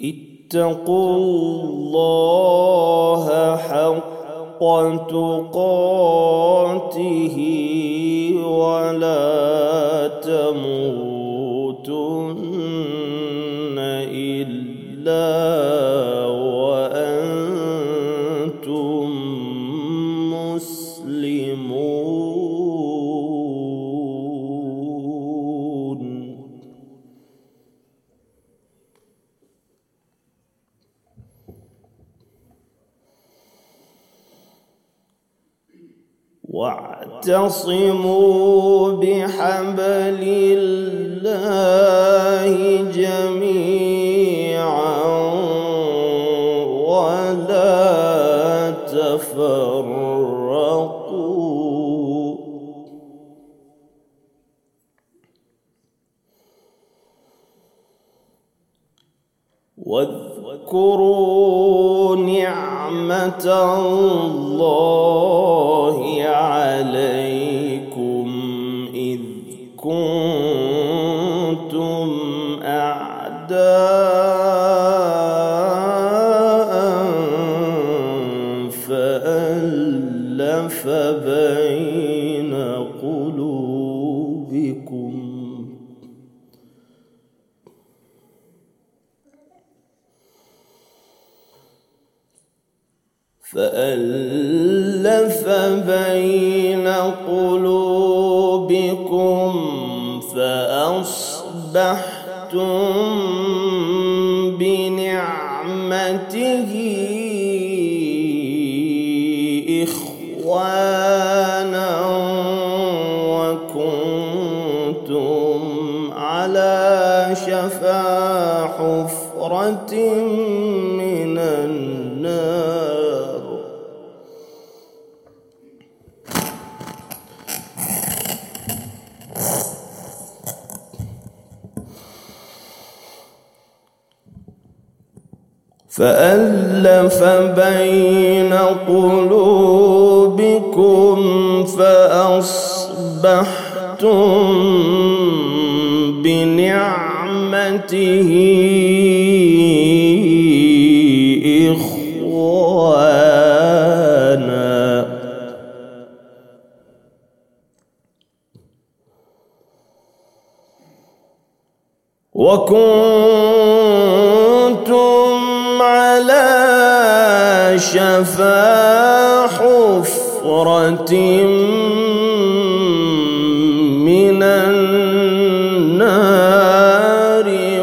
اتقوا الله حق تقاته ولا تموتن واعتصموا بحبل الله جميعا ولا تفرقوا. واذكروا نعمة الله عليكم إذ كنتم أعداء فألف بين قلوبكم فأصبحتم بنعمته إخوانا وكنتم على شفا حفرة من النار فألف بين قلوبكم فأصبحتم بنعمته إخوانا. وكنتم شفا حفرة من النار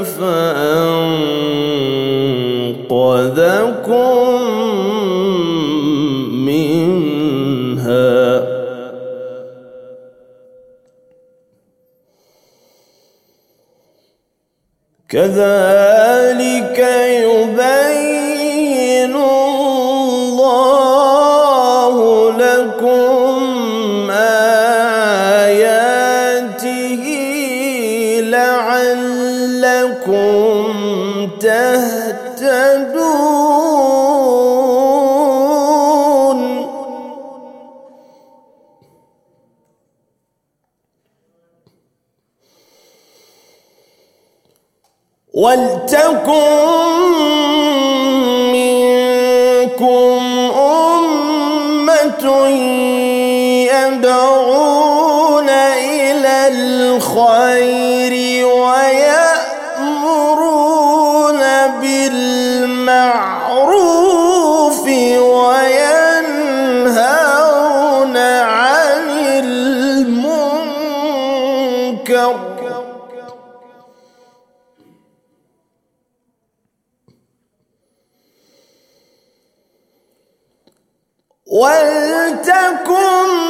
فأنقذكم منها. كذلك لعلكم تهتدون. ولتكن منكم أمة يدعون إلى الخير. ولتكن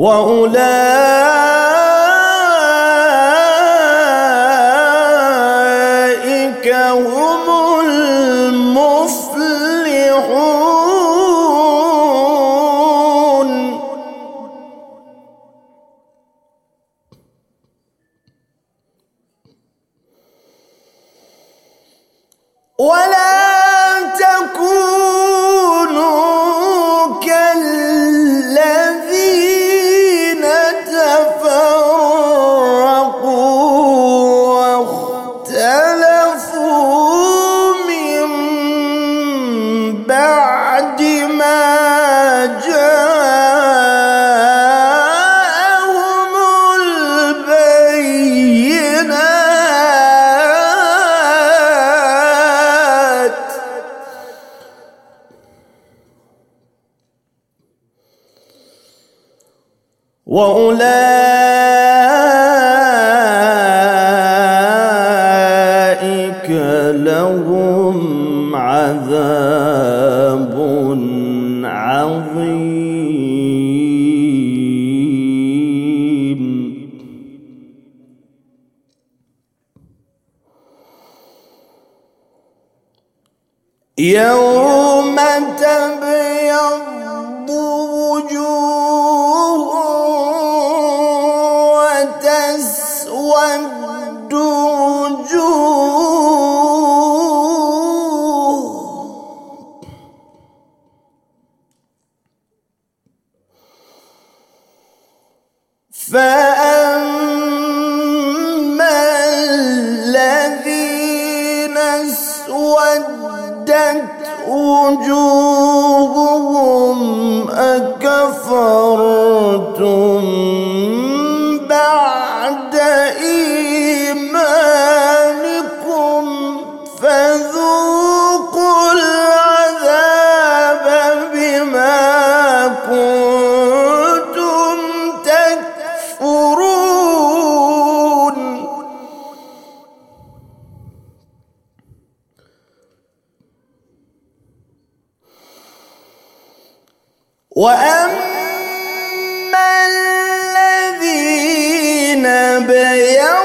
وأولئك وتسود وجوه. فأما الذين اسودت وجوههم أكفرتم. وأما الذين بيض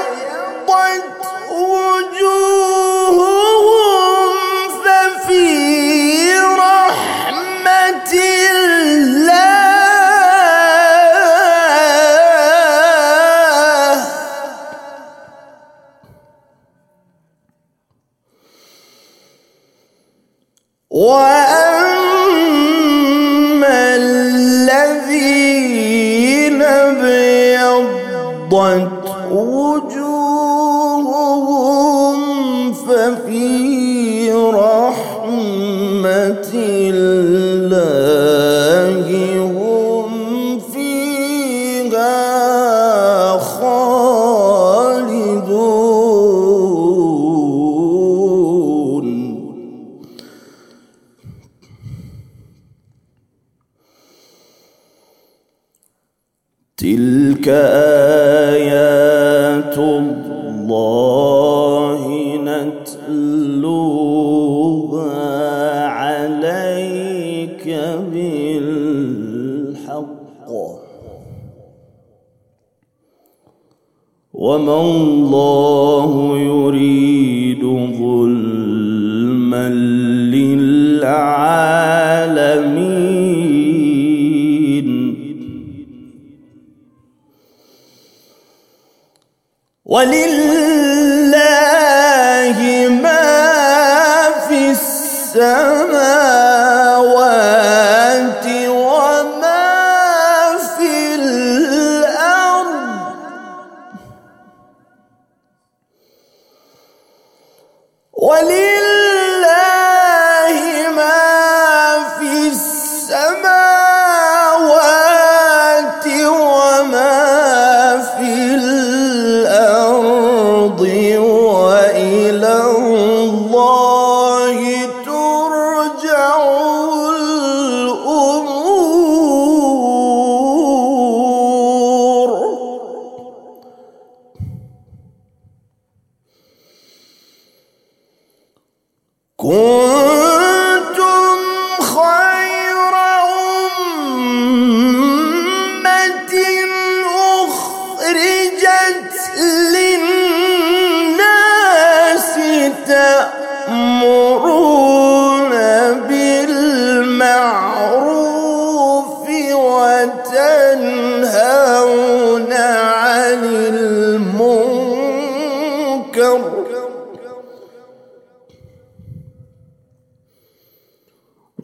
نتلوها عليك بالحق. وما الله يريد ظلما للعالمين. ولله السماء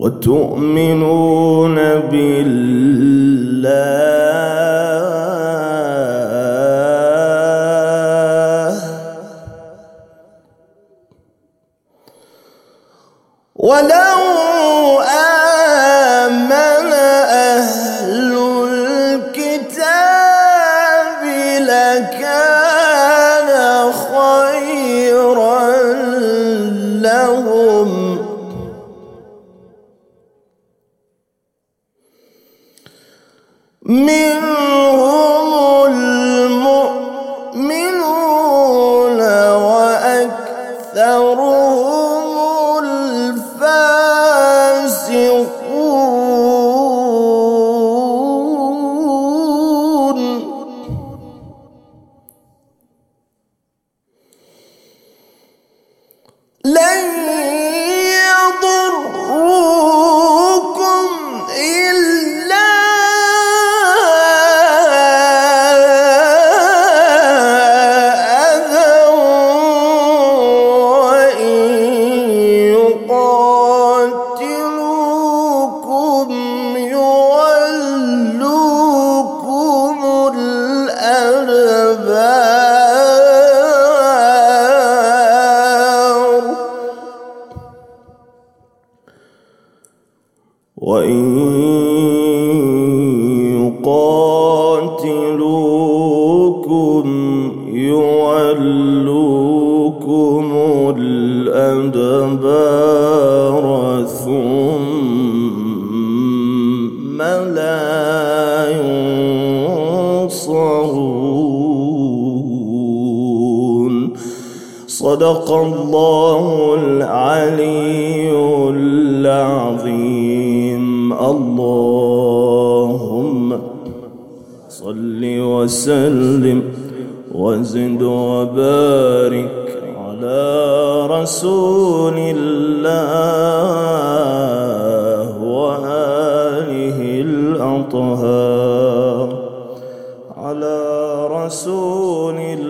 وتؤمنون بالله ولو آمن أهل الكتاب لكان يولوكم الأدبار ثم لا ينصرون. صدق الله العلي العظيم. اللهم صل وسلم وزد وبارك على رسول الله وآله الأطهار. على رسول الله